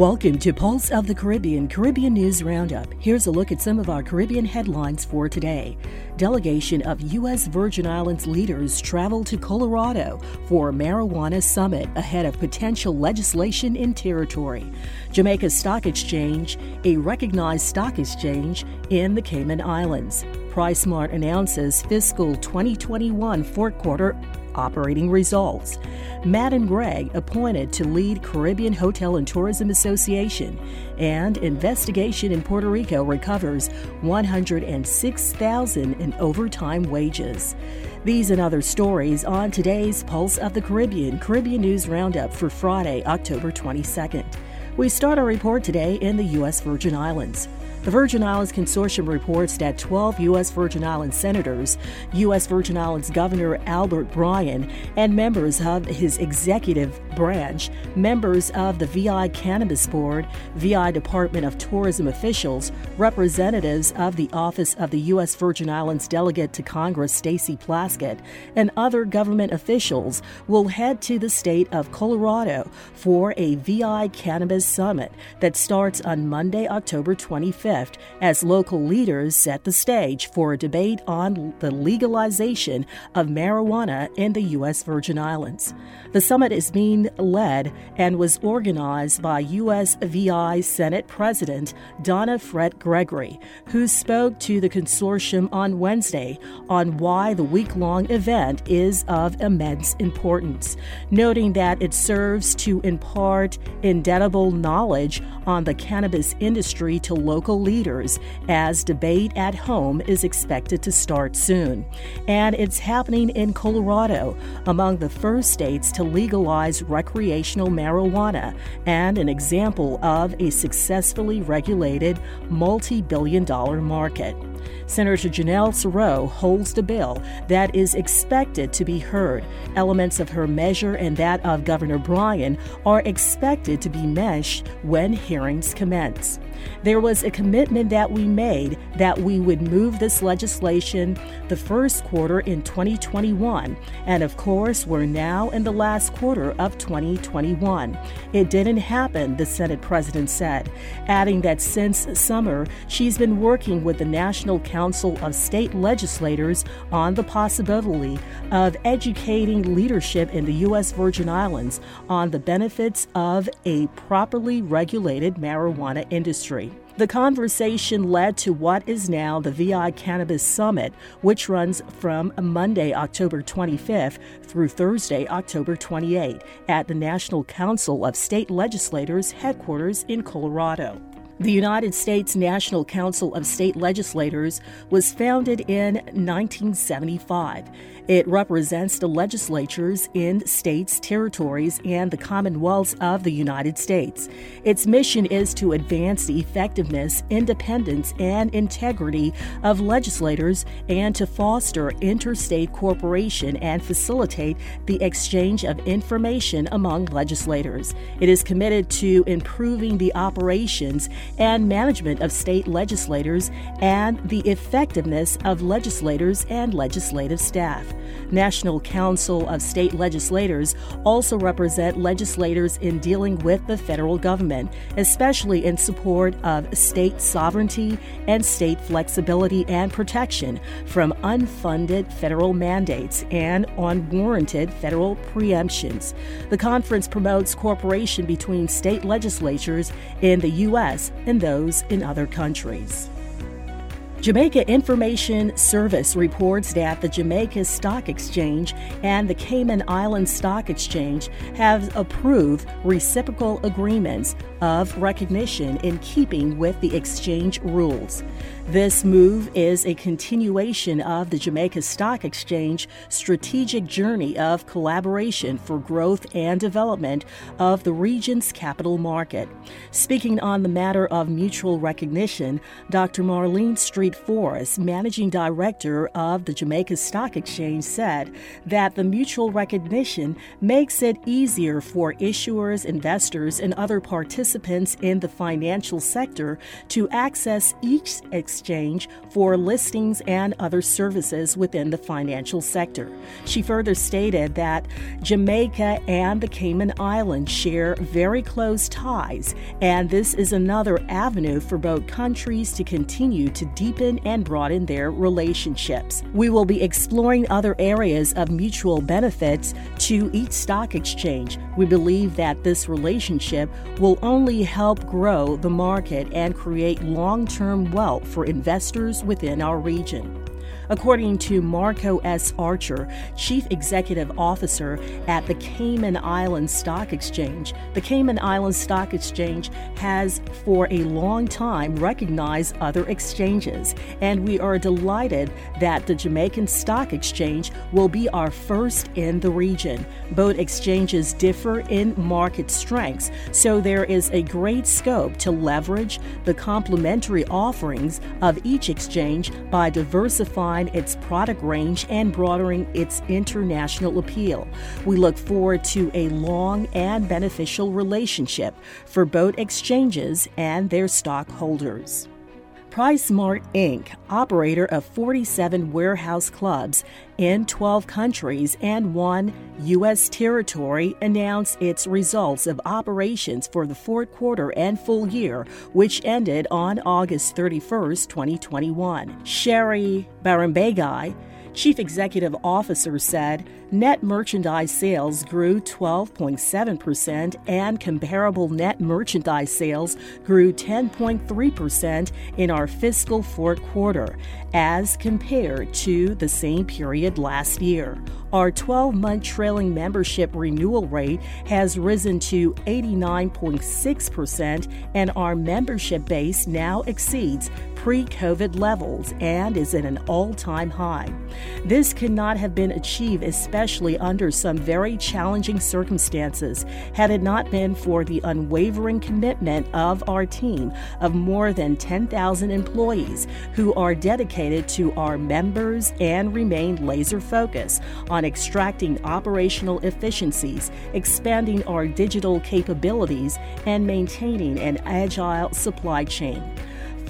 Welcome to Pulse of the Caribbean Caribbean News Roundup. Here's a look at some of our Caribbean headlines for today. Delegation of U.S. Virgin Islands leaders travel to Colorado for marijuana summit ahead of potential legislation in territory. Jamaica Stock Exchange, a recognized stock exchange in the Cayman Islands. PriceSmart announces fiscal 2021 fourth quarter operating results. Madden Greig appointed to lead Caribbean Hotel and Tourism Association, and investigation in Puerto Rico recovers 106,000 in overtime wages. These and other stories on today's Pulse of the Caribbean Caribbean News Roundup for Friday, October 22nd. We start our report today in the U.S. Virgin Islands. The Virgin Islands Consortium reports that 12 U.S. Virgin Islands senators, U.S. Virgin Islands Governor Albert Bryan, and members of his executive branch, members of the VI Cannabis Board, VI Department of Tourism officials, representatives of the Office of the U.S. Virgin Islands Delegate to Congress Stacey Plaskett, and other government officials will head to the state of Colorado for a VI Cannabis Summit that starts on Monday, October 25th as local leaders set the stage for a debate on the legalization of marijuana in the U.S. Virgin Islands. The summit is being led and was organized by U.S. VI Senate President Donna Frett-Gregory, who spoke to the consortium on Wednesday on why the week long event is of immense importance, noting that it serves to impart indelible knowledge on the cannabis industry to local leaders as debate at home is expected to start soon. And it's happening in Colorado, among the first states to legalize recreational marijuana and an example of a successfully regulated multi billion dollar market. Senator Janelle Sarauw holds the bill that is expected to be heard. Elements of her measure and that of Governor Bryan are expected to be meshed when hearings commence. There was a commitment that we made that we would move this legislation the first quarter in 2021. And of course, we're now in the last quarter of 2021. It didn't happen, the Senate president said, adding that since summer, she's been working with the National Council of State Legislators on the possibility of educating leadership in the U.S. Virgin Islands on the benefits of a properly regulated marijuana industry industry. The conversation led to what is now the VI Cannabis Summit, which runs from Monday, October 25th through Thursday, October 28th at the National Council of State Legislators headquarters in Colorado. The United States National Council of State Legislators was founded in 1975. It represents the legislatures in states, territories, and the commonwealths of the United States. Its mission is to advance the effectiveness, independence, and integrity of legislators and to foster interstate cooperation and facilitate the exchange of information among legislators. It is committed to improving the operations and management of state legislators and the effectiveness of legislators and legislative staff. National Council of State Legislators also represent legislators in dealing with the federal government, especially in support of state sovereignty and state flexibility and protection from unfunded federal mandates and unwarranted federal preemptions. The conference promotes cooperation between state legislatures in the U.S. and those in other countries. Jamaica Information Service reports that the Jamaica Stock Exchange and the Cayman Islands Stock Exchange have approved reciprocal agreements of recognition in keeping with the exchange rules. This move is a continuation of the Jamaica Stock Exchange strategic journey of collaboration for growth and development of the region's capital market. Speaking on the matter of mutual recognition, Dr. Marlene Street Lloyd Forrest, managing director of the Jamaica Stock Exchange, said that the mutual recognition makes it easier for issuers, investors, and other participants in the financial sector to access each exchange for listings and other services within the financial sector. She further stated that Jamaica and the Cayman Islands share very close ties, and this is another avenue for both countries to continue to deepen and broaden their relationships. We will be exploring other areas of mutual benefits to each stock exchange. We believe that this relationship will only help grow the market and create long term wealth for investors within our region. According to Marco S. Archer, Chief Executive Officer at the Cayman Islands Stock Exchange, the Cayman Islands Stock Exchange has for a long time recognized other exchanges, and we are delighted that the Jamaican Stock Exchange will be our first in the region. Both exchanges differ in market strengths, so there is a great scope to leverage the complementary offerings of each exchange by diversifying its product range and broadening its international appeal. We look forward to a long and beneficial relationship for both exchanges and their stockholders. PriceSmart Inc., operator of 47 warehouse clubs in 12 countries and one U.S. territory, announced its results of operations for the fourth quarter and full year, which ended on August 31, 2021. Sherry Bahrambeygui, Chief Executive Officer said net merchandise sales grew 12.7% and comparable net merchandise sales grew 10.3% in our fiscal fourth quarter as compared to the same period last year. Our 12 month trailing membership renewal rate has risen to 89.6%, and our membership base now exceeds pre COVID levels and is at an all time high. This could not have been achieved, especially under some very challenging circumstances, had it not been for the unwavering commitment of our team of more than 10,000 employees who are dedicated to our members and remain laser focused on extracting operational efficiencies, expanding our digital capabilities, and maintaining an agile supply chain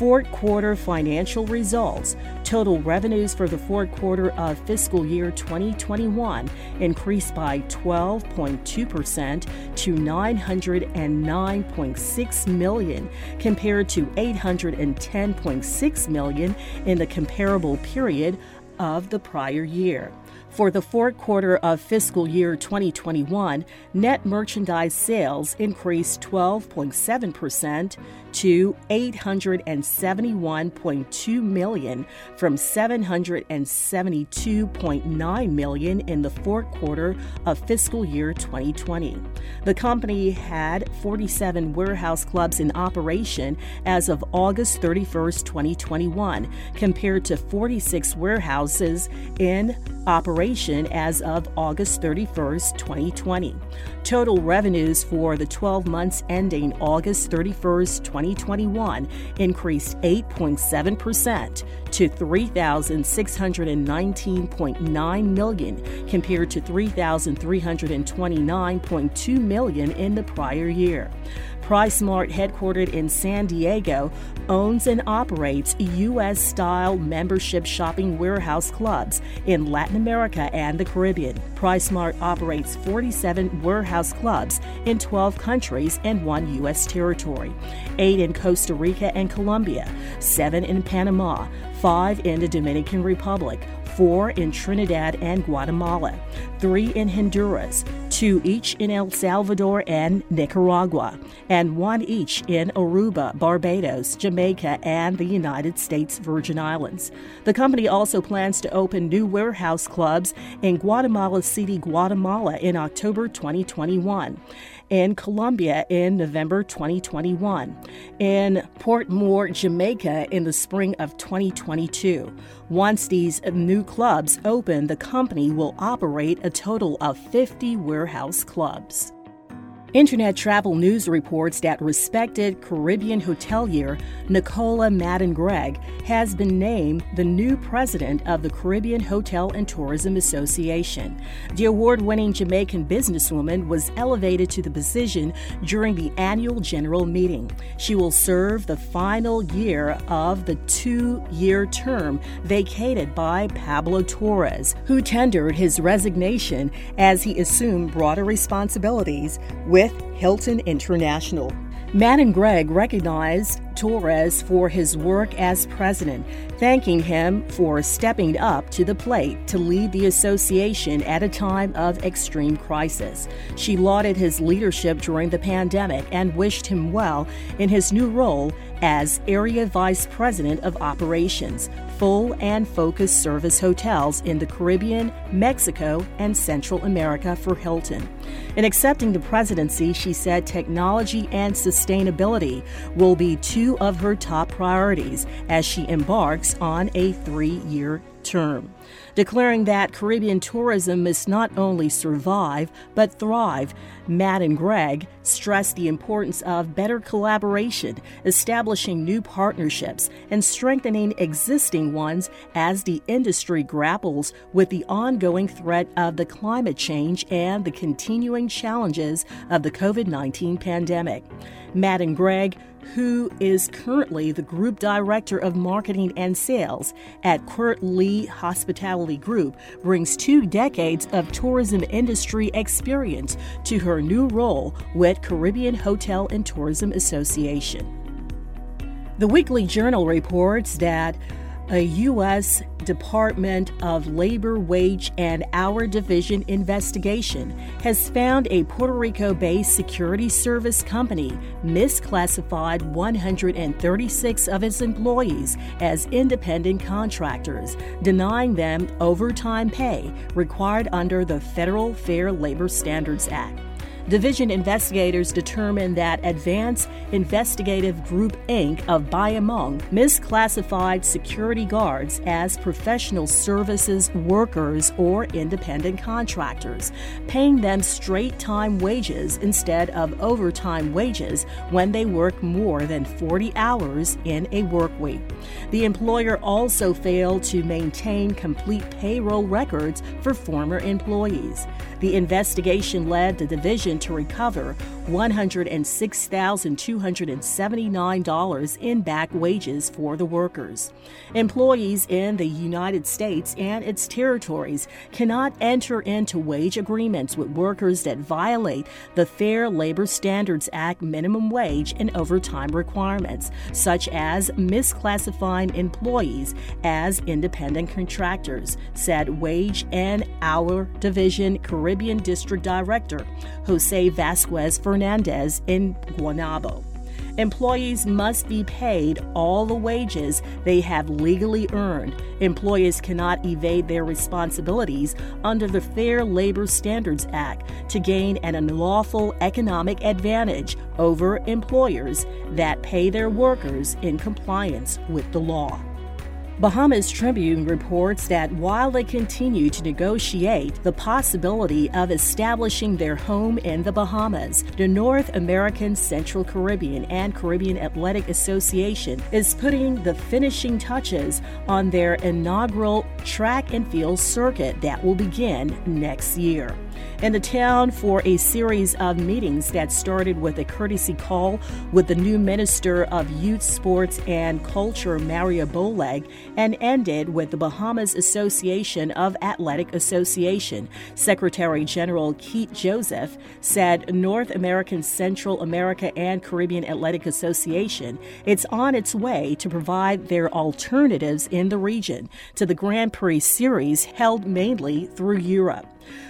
fourth quarter financial results, total revenues for the fourth quarter of fiscal year 2021 increased by 12.2% to 909.6 million compared to 810.6 million in the comparable period of the prior year. For the fourth quarter of fiscal year 2021, net merchandise sales increased 12.7% to 871.2 million from 772.9 million in the fourth quarter of fiscal year 2020. The company had 47 warehouse clubs in operation as of August 31st, 2021, compared to 46 warehouses in operation as of August 31st, 2020. Total revenues for the 12 months ending August 31st, 2021 increased 8.7% to 3,619.9 million compared to 3,329.2 million in the prior year. PriceSmart, headquartered in San Diego, owns and operates U.S. style membership shopping warehouse clubs in Latin America and the Caribbean. PriceSmart operates 47 warehouse clubs in 12 countries and one U.S. territory, eight in Costa Rica and Colombia, seven in Panama, five in the Dominican Republic, four in Trinidad and Guatemala, three in Honduras, two each in El Salvador and Nicaragua, and one each in Aruba, Barbados, Jamaica, and the United States Virgin Islands. The company also plans to open new warehouse clubs in Guatemala City, Guatemala in October 2021 in Colombia in November 2021, in Portmore, Jamaica in the spring of 2022. Once these new clubs open, the company will operate a total of 50 warehouse clubs. Internet travel news reports that respected Caribbean hotelier Nicola Madden Greig has been named the new president of the Caribbean Hotel and Tourism Association. The award winning Jamaican businesswoman was elevated to the position during the annual general meeting. She will serve the final year of the two year term vacated by Pablo Torres, who tendered his resignation as he assumed broader responsibilities with with Hilton International. Madden Greig recognized Torres for his work as president, thanking him for stepping up to the plate to lead the association at a time of extreme crisis. She lauded his leadership during the pandemic and wished him well in his new role as Area Vice President of Operations, full and focused service hotels in the Caribbean, Mexico, and Central America for Hilton. In accepting the presidency, she said technology and sustainability will be two of her top priorities as she embarks on a three year term, declaring that Caribbean tourism must not only survive but thrive. Madden Greig stressed the importance of better collaboration, establishing new partnerships, and strengthening existing ones as the industry grapples with the ongoing threat of the climate change and the continuing challenges of the COVID 19 pandemic. Madden Greig who is currently the Group Director of Marketing and Sales at Courtleigh Hospitality Group, brings two decades of tourism industry experience to her new role with Caribbean Hotel and Tourism Association. The Weekly Journal reports that a U.S. Department of Labor Wage and Hour Division investigation has found a Puerto Rico based security service company misclassified 136 of its employees as independent contractors, denying them overtime pay required under the Federal Fair Labor Standards Act. Division investigators determined that Advance Investigative Group Inc. of Bayamon misclassified security guards as professional services workers or independent contractors, paying them straight time wages instead of overtime wages when they work more than 40 hours in a work week. The employer also failed to maintain complete payroll records for former employees. The investigation led the division to recover $106,279 in back wages for the workers. Employees in the United States and its territories cannot enter into wage agreements with workers that violate the Fair Labor Standards Act minimum wage and overtime requirements, such as misclassifying employees as independent contractors, said Wage and Hour Division Caribbean District Director Jose Vasquez Fernandez in Guaynabo. Employees must be paid all the wages they have legally earned. Employees cannot evade their responsibilities under the Fair Labor Standards Act to gain an unlawful economic advantage over employers that pay their workers in compliance with the law. Bahamas Tribune reports that while they continue to negotiate the possibility of establishing their home in the Bahamas, the North American Central Caribbean and Caribbean Athletic Association is putting the finishing touches on their inaugural track and field circuit that will begin next year in the town for a series of meetings that started with a courtesy call with the new Minister of Youth, Sports, and Culture, Mario Bowleg, and ended with the Bahamas Association of Athletic Association. Secretary General Keith Joseph said North American, Central America, and Caribbean Athletic Association it's on its way to provide their alternatives in the region to the Grand Prix series held mainly through Europe.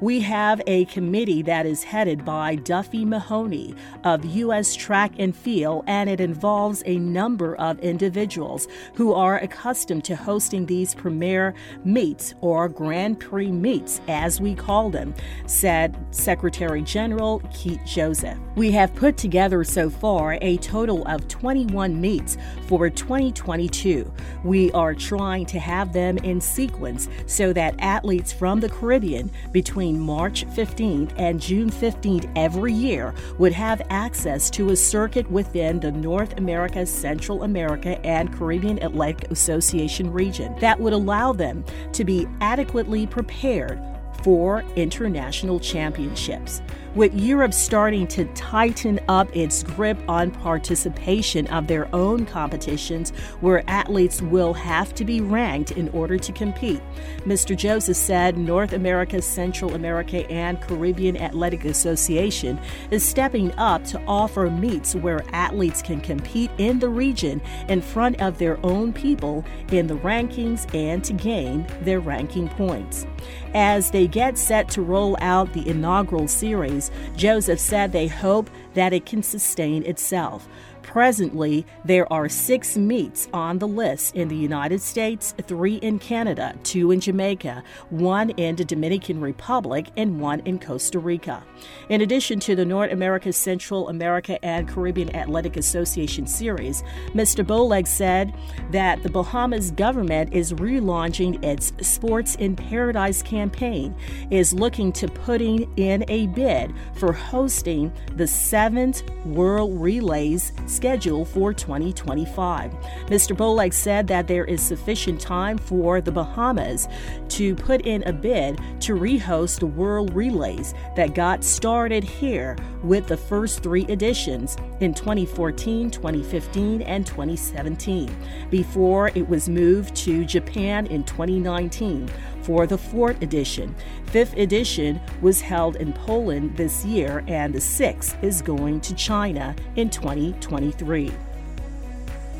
We have a committee that is headed by Duffy Mahoney of U.S. Track and Field, and it involves a number of individuals who are accustomed to hosting these premier meets or Grand Prix meets, as we call them, said Secretary General Keith Joseph. We have put together so far a total of 21 meets for 2022. We are trying to have them in sequence so that athletes from the Caribbean between March 15th and June 15th every year would have access to a circuit within the North America, Central America, and Caribbean Athletic Association region that would allow them to be adequately prepared for international championships with Europe starting to tighten up its grip on participation of their own competitions where athletes will have to be ranked in order to compete. Mr. Joseph said North America, Central America, and Caribbean Athletic Association is stepping up to offer meets where athletes can compete in the region in front of their own people in the rankings and to gain their ranking points. As they get set to roll out the inaugural series, Joseph said they hope that it can sustain itself. Presently, there are six meets on the list in the United States, three in Canada, two in Jamaica, one in the Dominican Republic, and one in Costa Rica. In addition to the North America, Central America, and Caribbean Athletic Association series, Mr. Bowleg said that the Bahamas government is relaunching its Sports in Paradise campaign, is looking to putting in a bid for hosting the seventh World Relays schedule for 2025. Mr. Bowleg said that there is sufficient time for the Bahamas to put in a bid to rehost the World Relays that got started here with the first three editions in 2014, 2015, and 2017 before it was moved to Japan in 2019 for the fourth edition. Fifth edition was held in Poland this year, and the sixth is going to China in 2023.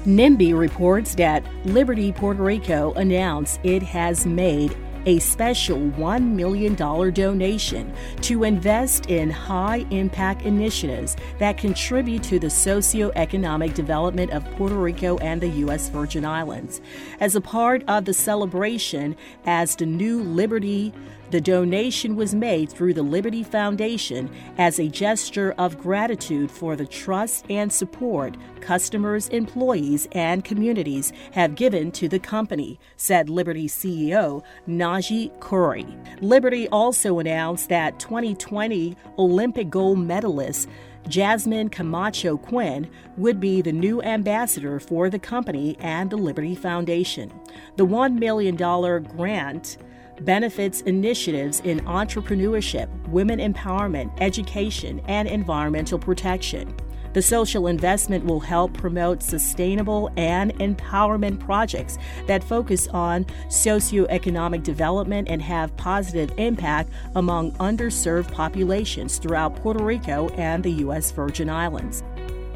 NIMBY reports that Liberty Puerto Rico announced it has made a special $1 million donation to invest in high impact initiatives that contribute to the socio-economic development of Puerto Rico and the U.S. Virgin Islands. As a part of the celebration, as the new Liberty the donation was made through the Liberty Foundation as a gesture of gratitude for the trust and support customers, employees, and communities have given to the company, said Liberty CEO Naji Khoury. Liberty also announced that 2020 Olympic gold medalist Jasmine Camacho Quinn would be the new ambassador for the company and the Liberty Foundation. The $1 million grant benefits initiatives in entrepreneurship, women empowerment, education, and environmental protection. The social investment will help promote sustainable and empowerment projects that focus on socioeconomic development and have positive impact among underserved populations throughout Puerto Rico and the U.S. Virgin Islands.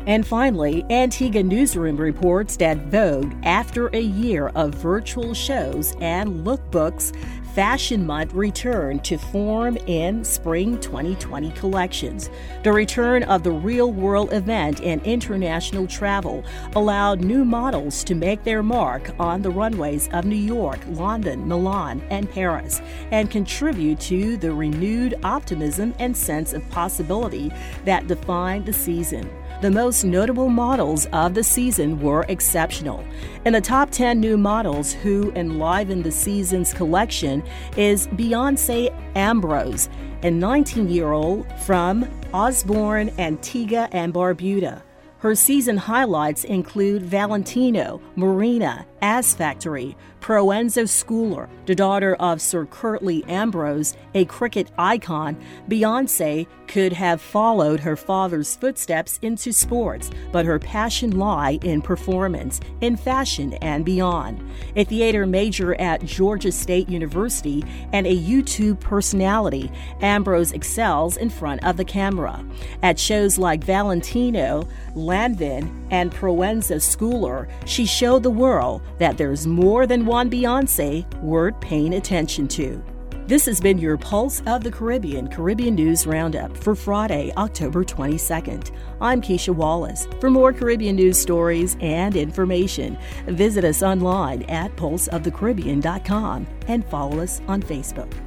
And finally, Antigua Newsroom reports that Vogue, after a year of virtual shows and lookbooks, Fashion Month returned to form in spring 2020 collections. The return of the real world event and international travel allowed new models to make their mark on the runways of New York, London, Milan, and Paris and contribute to the renewed optimism and sense of possibility that defined the season. The most notable models of the season were exceptional. In the top 10 new models who enlivened the season's collection is Beyonce Ambrose, a 19 year old from Osborne, Antigua and Barbuda. Her season highlights include Valentino, Marina, Ass Factory, Proenza Schouler, the daughter of Sir Curtly Ambrose, a cricket icon, Beyonce could have followed her father's footsteps into sports, but her passion lie in performance, in fashion, and beyond. A theater major at Georgia State University and a YouTube personality, Ambrose excels in front of the camera. At shows like Valentino, Lanvin, and Proenza Schouler, she showed the world that there's more than one Beyonce worth paying attention to. This has been your Pulse of the Caribbean Caribbean News Roundup for Friday, October 22nd. I'm Keisha Wallace. For more Caribbean news stories and information, visit us online at pulseofthecaribbean.com and follow us on Facebook.